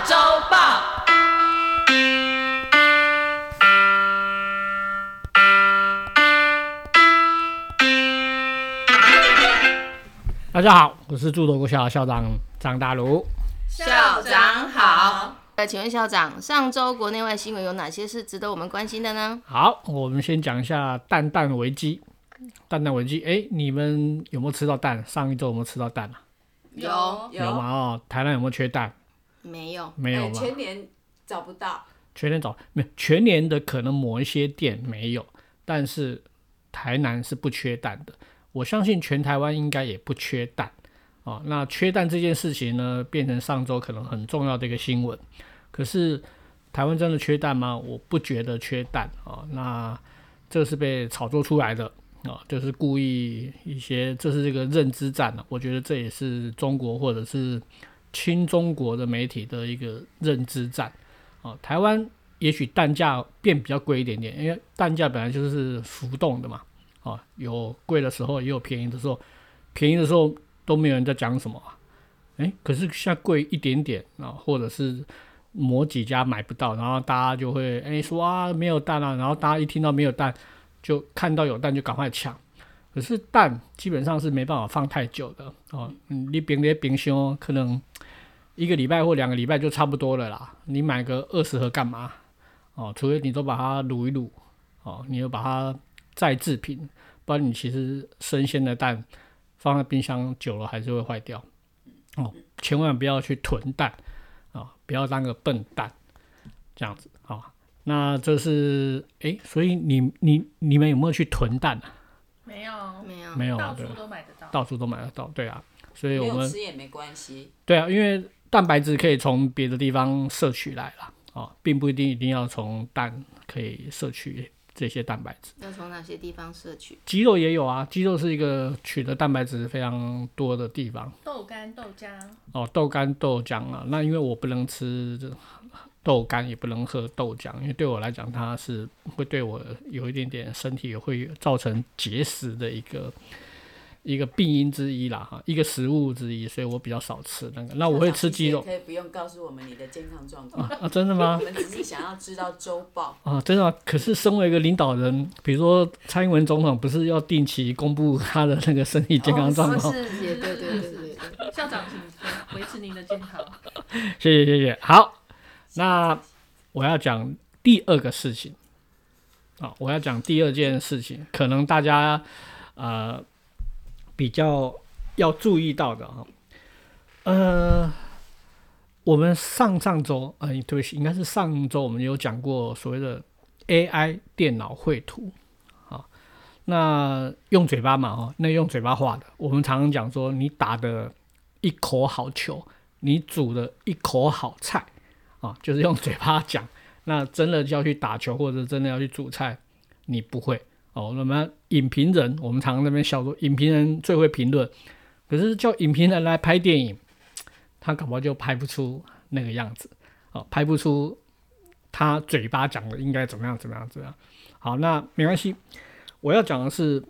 周报。大家好，我是驻德国小校长张大儒。校长好。呃，请问校长，上周国内外新闻有哪些是值得我们关心的呢？好，我们先讲一下蛋蛋危机。蛋蛋危机，哎，你们有没有吃到蛋？上一周有没有吃到蛋啊？有有吗？哦，台南有没有缺蛋？没有，没有吗？全年找不到。全年找没有，全年的可能某一些店没有，但是台南是不缺蛋的。我相信全台湾应该也不缺蛋啊、哦。那缺蛋这件事情呢，变成上周可能很重要的一个新闻。可是台湾真的缺蛋吗？我不觉得缺蛋啊、哦。那这是被炒作出来的啊、哦，就是故意一些，这是这个认知战、啊、我觉得这也是中国或者是亲中国的媒体的一个认知战啊、台湾也许蛋价变比较贵一点点，因为蛋价本来就是浮动的嘛。啊，有贵的时候，也有便宜的时候。便宜的时候都没有人在讲什么啊，诶，可是现在贵一点点啊，或者是某几家买不到，然后大家就会诶说啊没有蛋啊，然后大家一听到没有蛋，就看到有蛋就赶快抢。可是蛋基本上是没办法放太久的哦，你冰的冰箱可能一个礼拜或两个礼拜就差不多了啦。你买个二十盒干嘛？哦，除非你都把它卤一卤，哦，你又把它。再制品，不然你其实生鲜的蛋放在冰箱久了还是会坏掉哦。千万不要去囤蛋啊、哦，不要当个笨蛋这样子啊、哦。那这是诶，所以你你你们有没有去囤蛋啊？没有，没有，没有，到处都买得到，到处都买得到，对啊。所以我们吃也没关系。对啊，因为蛋白质可以从别的地方摄取来了啊、哦，并不一定一定要从蛋可以摄取。这些蛋白质要从哪些地方摄取？鸡肉也有啊，鸡肉是一个取得蛋白质非常多的地方。豆干、豆浆。哦，豆干、豆浆啊，那因为我不能吃豆干，也不能喝豆浆，因为对我来讲，它是会对我有一点点身体也会造成结石的一个。一个病因之一啦，哈，一个食物之一，所以我比较少吃那个。那我会吃鸡肉。可以不用告诉我们你的健康状况啊？啊，真的吗？我们只是想要知道周报啊，真的吗？可是身为一个领导人，比如说蔡英文总统，不是要定期公布他的那个身体健康状况？哦、是，是，对对对对对。校长，请维持您的健康。谢谢谢谢。好，那我要讲第二个事情啊，我要讲第二件事情，可能大家呃。比较要注意到的哈，呃，我们上上周，呃，对不起，应该是上周，我们有讲过所谓的 AI 电脑绘图，啊，那用嘴巴嘛，哈，那用嘴巴画的，我们常常讲说，你打的一口好球，你煮的一口好菜，啊，就是用嘴巴讲，那真的要去打球或者真的要去煮菜，你不会。哦，那么影评人，我们常常那边笑说，影评人最会评论，可是叫影评人来拍电影，他搞不好就拍不出那个样子，哦，拍不出他嘴巴讲的应该怎么样怎么样怎么样。好，那没关系，我要讲的是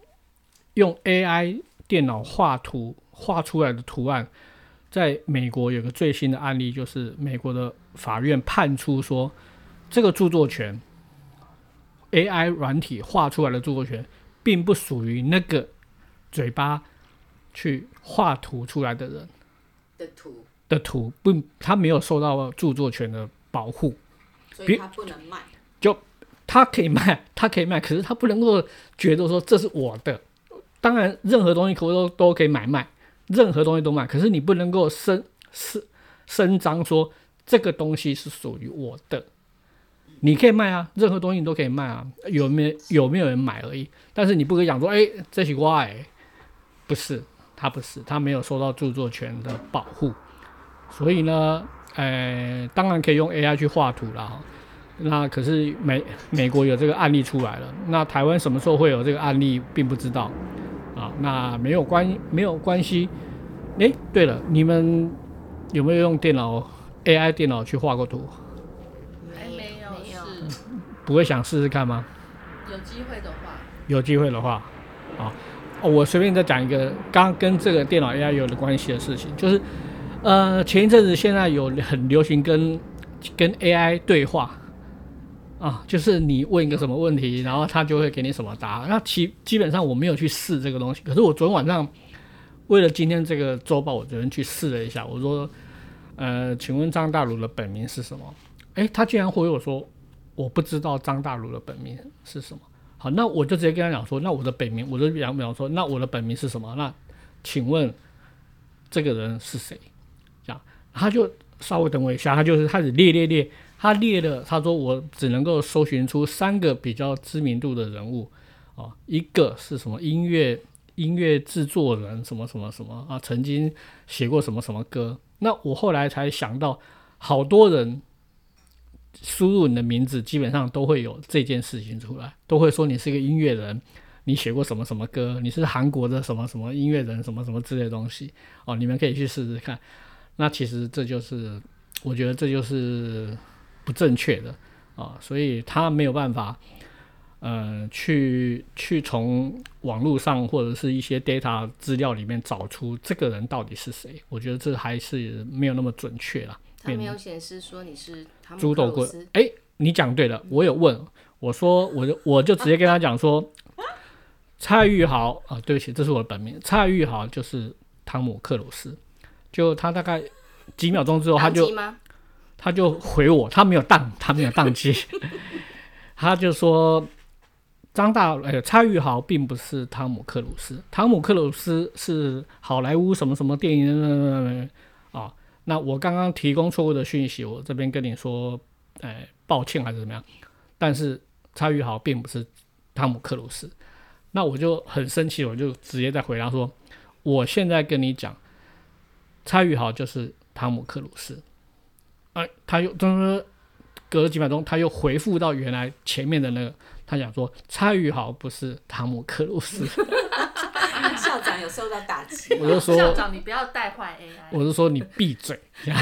用 AI 电脑画图画出来的图案，在美国有个最新的案例，就是美国的法院判出说，这个著作权。AI 软体画出来的著作权，并不属于那个嘴巴去画图出来的人的图的图，不，他没有受到著作权的保护，所以他不能卖。就他可以卖，他可以卖，可是他不能够觉得说这是我的。当然，任何东西可都都可以买卖，任何东西都卖，可是你不能够声声声张说这个东西是属于我的。你可以卖啊，任何东西你都可以卖啊，有没有有没有人买而已。但是你不可以讲说，哎、这是我的，不是，他不是，他没有受到著作权的保护。所以呢，呃，当然可以用 AI 去画图了。那可是美美国有这个案例出来了，那台湾什么时候会有这个案例，并不知道啊。那没有关没有关系。哎、对了，你们有没有用电脑 AI 电脑去画过图？不会想试试看吗？有机会的话，有机会的话，啊，我随便再讲一个刚刚跟这个电脑 AI 有的关系的事情，就是，呃，前一阵子现在有很流行跟跟 AI 对话啊，就是你问一个什么问题，然后他就会给你什么答案。那其基本上我没有去试这个东西，可是我昨天晚上为了今天这个周报，我昨天去试了一下。我说，呃，请问张大鲁的本名是什么？诶，他竟然回我说，我不知道张大儒的本名是什么。好，那我就直接跟他讲说，那我的本名，我就比方比方说，那我的本名是什么？那请问这个人是谁？这样，他就稍微等我一下，他就是开始列列列，他列了，他说我只能够搜寻出三个比较知名度的人物，哦，一个是什么音乐音乐制作人，什么什么什么啊，曾经写过什么什么歌。那我后来才想到，好多人。输入你的名字，基本上都会有这件事情出来，都会说你是一个音乐人，你写过什么什么歌，你是韩国的什么什么音乐人，什么什么之类的东西哦，你们可以去试试看。那其实这就是，我觉得这就是不正确的啊、所以他没有办法，呃，去去从网络上或者是一些 data 资料里面找出这个人到底是谁。我觉得这还是没有那么准确了。他没有显示说你是猪头贵。哎、欸，你讲对了，我有问，我说我就我就直接跟他讲说，蔡玉豪啊，对不起，这是我的本名，蔡玉豪就是汤姆克鲁斯。就他大概几秒钟之后，他就他就回我，他没有当，他没有当机，他就说张大哎，蔡玉豪并不是汤姆克鲁斯，汤姆克鲁斯是好莱坞什么什么电影啊。那我刚刚提供错误的讯息，我这边跟你说，哎，抱歉还是怎么样？但是蔡玉豪并不是汤姆克鲁斯，那我就很生气，我就直接在回答说，我现在跟你讲，蔡玉豪就是汤姆克鲁斯。哎，他又就是隔了几秒钟，他又回复到原来前面的那个，他讲说蔡玉豪不是汤姆克鲁斯。校长有受到打击，我就说校长你不要带坏 AI。我就说你闭嘴。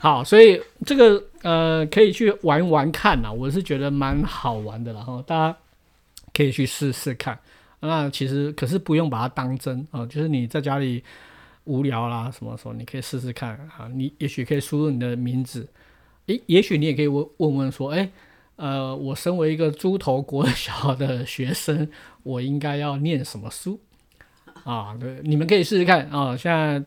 好，所以这个呃可以去玩玩看呐，我是觉得蛮好玩的，然后大家可以去试试看。那其实可是不用把它当真啊、呃，就是你在家里无聊啦什么时候，你可以试试看啊。你也许可以输入你的名字，诶，也许你也可以问问问说，诶。呃，我身为一个猪头国小的学生，我应该要念什么书啊？对，你们可以试试看啊！现在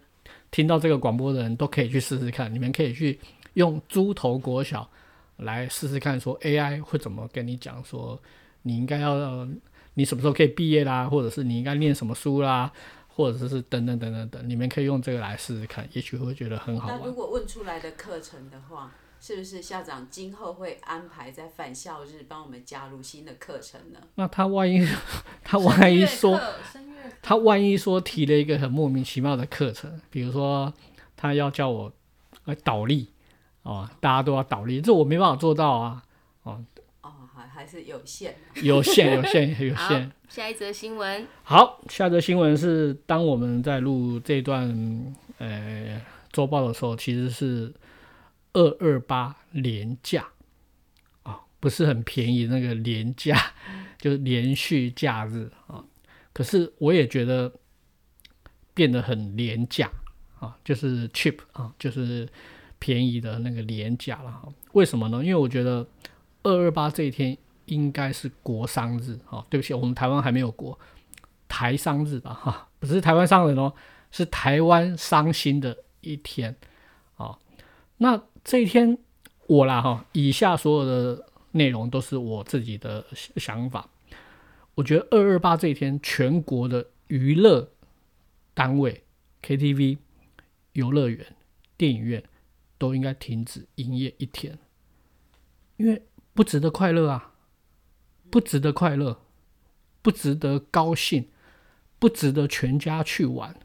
听到这个广播的人都可以去试试看，你们可以去用猪头国小来试试看，说 AI 会怎么跟你讲，说你应该要你什么时候可以毕业啦，或者是你应该念什么书啦，或者是等等等等等，你们可以用这个来试试看，也许会觉得很好玩。那如果问出来的课程的话？是不是校长今后会安排在返校日帮我们加入新的课程呢？那他万一他万一说他万一说提了一个很莫名其妙的课程，比如说他要叫我来倒立哦，大家都要倒立，这我没办法做到啊哦哦，还还是有限，有限有限有限。下一则新闻。好，下一则新闻是当我们在录这段呃周报的时候，其实是。二二八连假啊，不是很便宜那个连假，就是连续假日啊。可是我也觉得变得很廉价啊，就是 cheap 啊，就是便宜的那个廉价了。为什么呢？因为我觉得二二八这一天应该是国商日啊。对不起，我们台湾还没有国台商日吧？哈，不是台湾商人哦，是台湾伤心的一天啊。那这一天我啦哈，以下所有的内容都是我自己的想法。我觉得二二八这一天，全国的娱乐单位、KTV、游乐园、电影院都应该停止营业一天，因为不值得快乐啊，不值得快乐，不值得高兴，不值得全家去玩。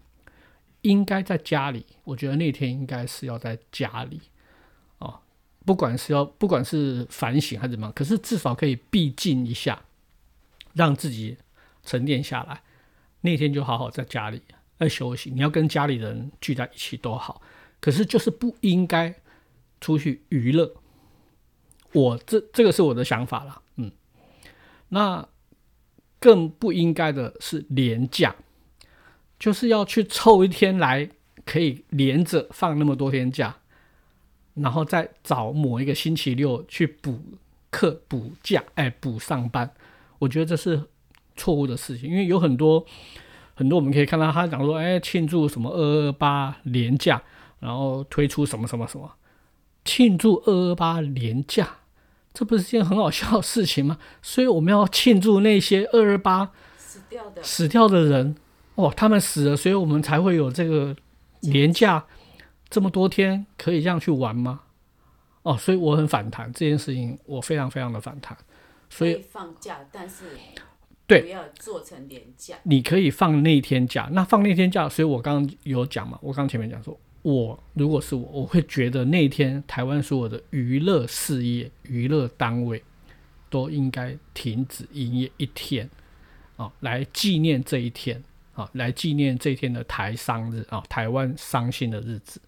应该在家里，我觉得那天应该是要在家里，不管是要不管是反省还是怎么样，可是至少可以闭静一下，让自己沉淀下来。那天就好好在家里来休息。你要跟家里人聚在一起都好，可是就是不应该出去娱乐。我这这个是我的想法了，嗯，那更不应该的是连假。就是要去凑一天来，可以连着放那么多天假，然后再找某一个星期六去补课、补假，哎，补上班。我觉得这是错误的事情，因为有很多很多我们可以看到他讲说，哎，庆祝什么二二八年假，然后推出什么什么什么，庆祝二二八年假，这不是件很好笑的事情吗？所以我们要庆祝那些二二八死掉的死掉的人，哦，他们死了，所以我们才会有这个年假这么多天可以这样去玩吗？哦，所以我很反弹这件事情，我非常非常的反弹。所以放假，但是对，不要做成连假。你可以放那天假，那放那天假，所以我刚刚有讲嘛，我刚前面讲说，我如果是我，我会觉得那天台湾所有的娱乐事业、娱乐单位都应该停止营业一天，啊，来纪念这一天，啊，来纪念这一天的台商日啊，台湾伤心的日子，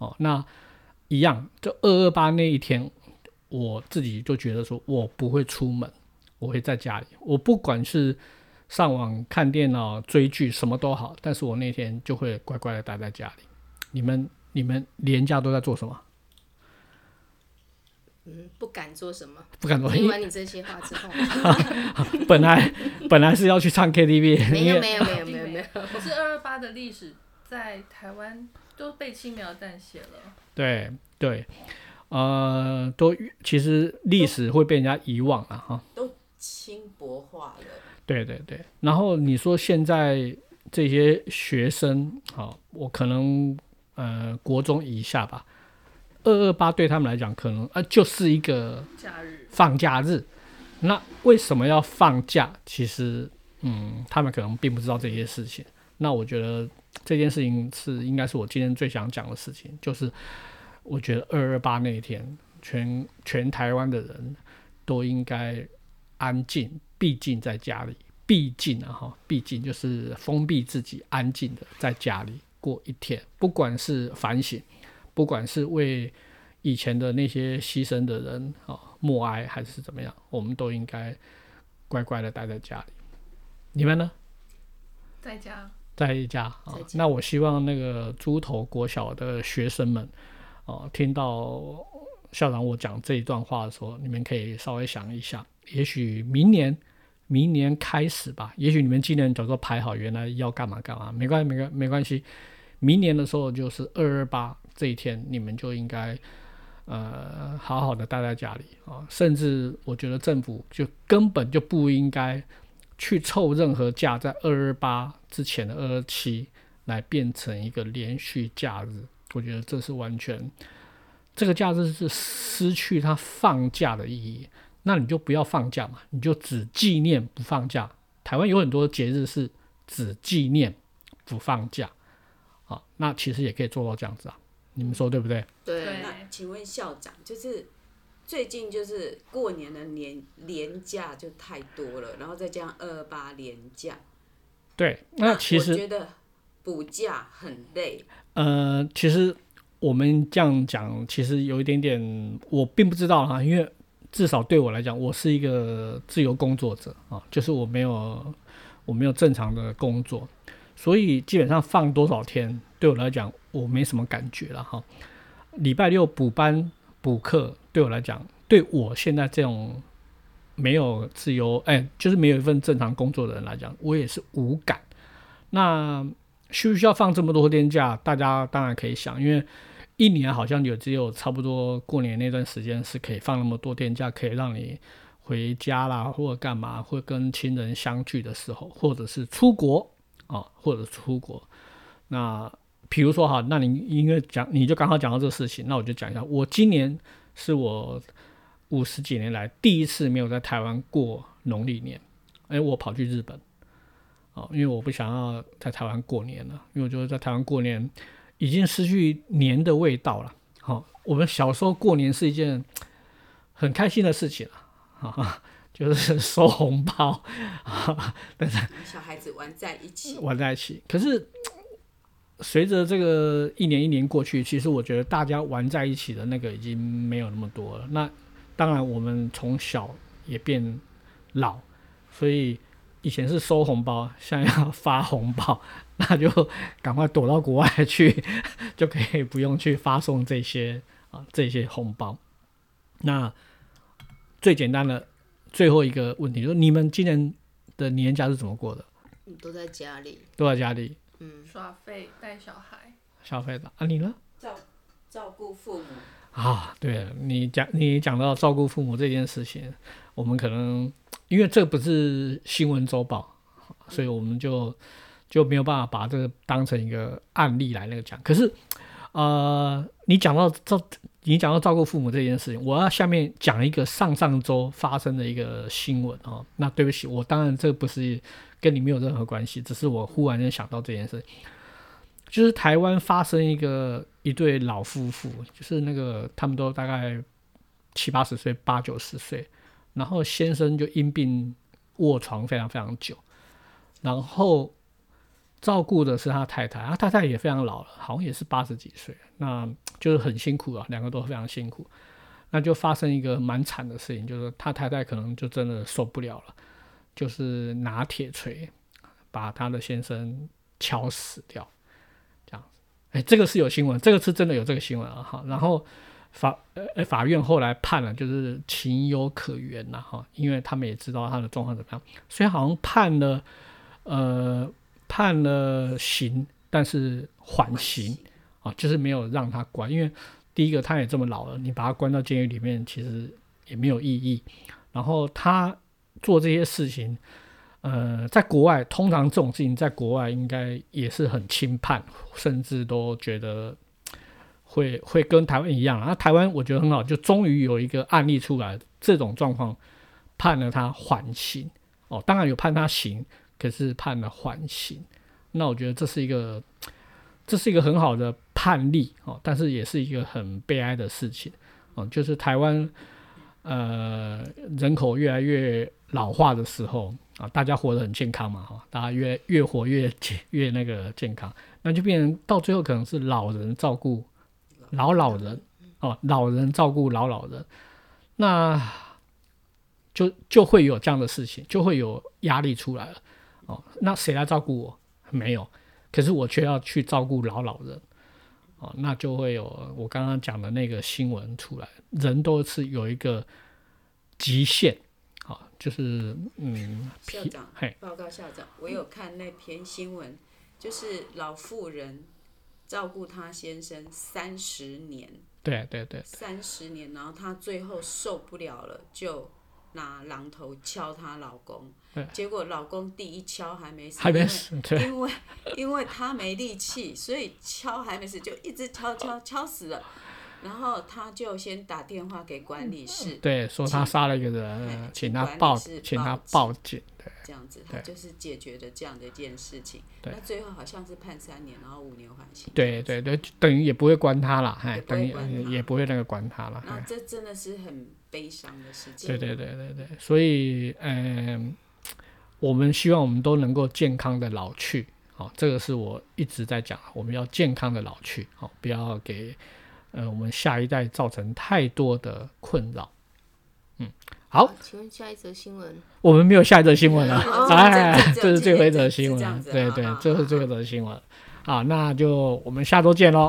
哦，那一样，就二二八那一天。我自己就觉得说，我不会出门，我会在家里。我不管是上网看电脑、追剧，什么都好，但是我那天就会乖乖的待在家里。你们，你们连假都在做什么？嗯，不敢做什么，不敢做。听完你这些话之后，本来本来是要去唱 KTV，没有没有没有没有没有。可是二二八的历史在台湾都被轻描淡写了。对对。呃，都其实历史会被人家遗忘了哈，都轻薄化了。对对对，然后你说现在这些学生，好，我可能呃国中以下吧，二二八对他们来讲可能呃就是一个假日，放假日。那为什么要放假？其实嗯，他们可能并不知道这些事情。那我觉得这件事情是应该是我今天最想讲的事情，就是。我觉得二二八那一天，全全台湾的人都应该安静，毕竟在家里，毕竟啊哈，毕竟就是封闭自己，安静的在家里过一天。不管是反省，不管是为以前的那些牺牲的人啊默哀，还是怎么样，我们都应该乖乖的待在家里。你们呢？在家，在一家啊。那我希望那个猪头国小的学生们。哦，听到校长我讲这一段话的时候，你们可以稍微想一下，也许明年，明年开始吧，也许你们今年早就排好原来要干嘛干嘛，没关系，没关没关系，明年的时候就是二二八这一天，你们就应该呃好好的待在家里啊、哦，甚至我觉得政府就根本就不应该去凑任何假，在二二八之前的二二七来变成一个连续假日。我觉得这是完全，这个假日是失去它放假的意义。那你就不要放假嘛，你就只纪念不放假。台湾有很多节日是只纪念不放假，啊，那其实也可以做到这样子啊。你们说对不对？对。那请问校长，就是最近就是过年的年年假就太多了，然后再加上二二八年假，对，那其实我觉得补假很累。呃，其实我们这样讲，其实有一点点，我并不知道哈，因为至少对我来讲，我是一个自由工作者啊，就是我没有我没有正常的工作，所以基本上放多少天对我来讲，我没什么感觉了哈。礼拜六补班补课对我来讲，对我现在这种没有自由哎，就是没有一份正常工作的人来讲，我也是无感。那。需不需要放这么多天假？大家当然可以想，因为一年好像有只有差不多过年那段时间是可以放那么多天假，可以让你回家啦，或者干嘛，或跟亲人相聚的时候，或者是出国啊，或者出国。那比如说哈，那你因为讲，你就刚好讲到这个事情，那我就讲一下，我今年是我五十几年来第一次没有在台湾过农历年，哎，我跑去日本。哦，因为我不想要在台湾过年了，因为我觉得在台湾过年已经失去年的味道了。好、哦，我们小时候过年是一件很开心的事情啊，啊，就是收红包啊，但是小孩子玩在一起，玩在一起。可是随着这个一年一年过去，其实我觉得大家玩在一起的那个已经没有那么多了。那当然，我们从小也变老，所以。以前是收红包，现在要发红包，那就赶快躲到国外去，就可以不用去发送这些啊这些红包。那最简单的最后一个问题就是，你们今年的年假是怎么过的？都在家里，都在家里，嗯，耍费带小孩，消费的啊？你呢？照照顾父母啊，对你讲你讲到照顾父母这件事情，我们可能因为这不是新闻周报，所以我们就就没有办法把这个当成一个案例来那个讲。可是，呃，你讲到照你讲到照顾父母这件事情，我要下面讲一个上上周发生的一个新闻哦。那对不起，我当然这不是。跟你没有任何关系，只是我忽然间想到这件事，就是台湾发生一个一对老夫妇，就是那个他们都大概七八十岁、八九十岁，然后先生就因病卧床非常非常久，然后照顾的是他太太，他太太也非常老了，好像也是八十几岁，那就是很辛苦啊，两个都非常辛苦，那就发生一个蛮惨的事情，就是他太太可能就真的受不了了。就是拿铁锤把他的先生敲死掉，这样子。哎，这个是有新闻，这个是真的有这个新闻啊。哈，然后法呃法院后来判了，就是情有可原呐。哈，因为他们也知道他的状况怎么样，所以好像判了呃判了刑，但是缓刑啊，就是没有让他关。因为第一个他也这么老了，你把他关到监狱里面，其实也没有意义。然后他。做这些事情，呃，在国外通常这种事情在国外应该也是很轻判，甚至都觉得会会跟台湾一样。那台湾我觉得很好，就终于有一个案例出来，这种状况判了他缓刑哦，当然有判他刑，可是判了缓刑。那我觉得这是一个这是一个很好的判例哦，但是也是一个很悲哀的事情哦，就是台湾呃人口越来越。老化的时候啊，大家活得很健康嘛，哈，大家越越活越越那个健康，那就变成到最后可能是老人照顾老老人哦，老人照顾老老人，那就就会有这样的事情，就会有压力出来了哦。那谁来照顾我？没有，可是我却要去照顾老老人哦，那就会有我刚刚讲的那个新闻出来，人都是有一个极限。就是嗯，校长，报告校长，我有看那篇新闻，就是老妇人照顾她先生三十年，对对对，三十年，然后她最后受不了了，就拿榔头敲她老公，结果老公第一敲还没死，还没死，因为因为他没力气，所以敲还没死，就一直敲敲敲死了。然后他就先打电话给管理室，对，说他杀了一个人，请他报，请他报警，对，这样子，他就是解决了这样的一件事情。那最后好像是判三年，然后五年缓刑。对对对，等于也不会关他了，哎，等于也不会那个关他了。那这真的是很悲伤的事情。对对对对对，所以嗯，我们希望我们都能够健康的老去，好，这个是我一直在讲，我们要健康的老去，好，不要给。呃，我们下一代造成太多的困扰。嗯，好，好。请问下一则新闻？我们没有下一则新闻了。哎，这是最后一则新闻。对对，这是最后一则新闻。好，那就我们下周见喽。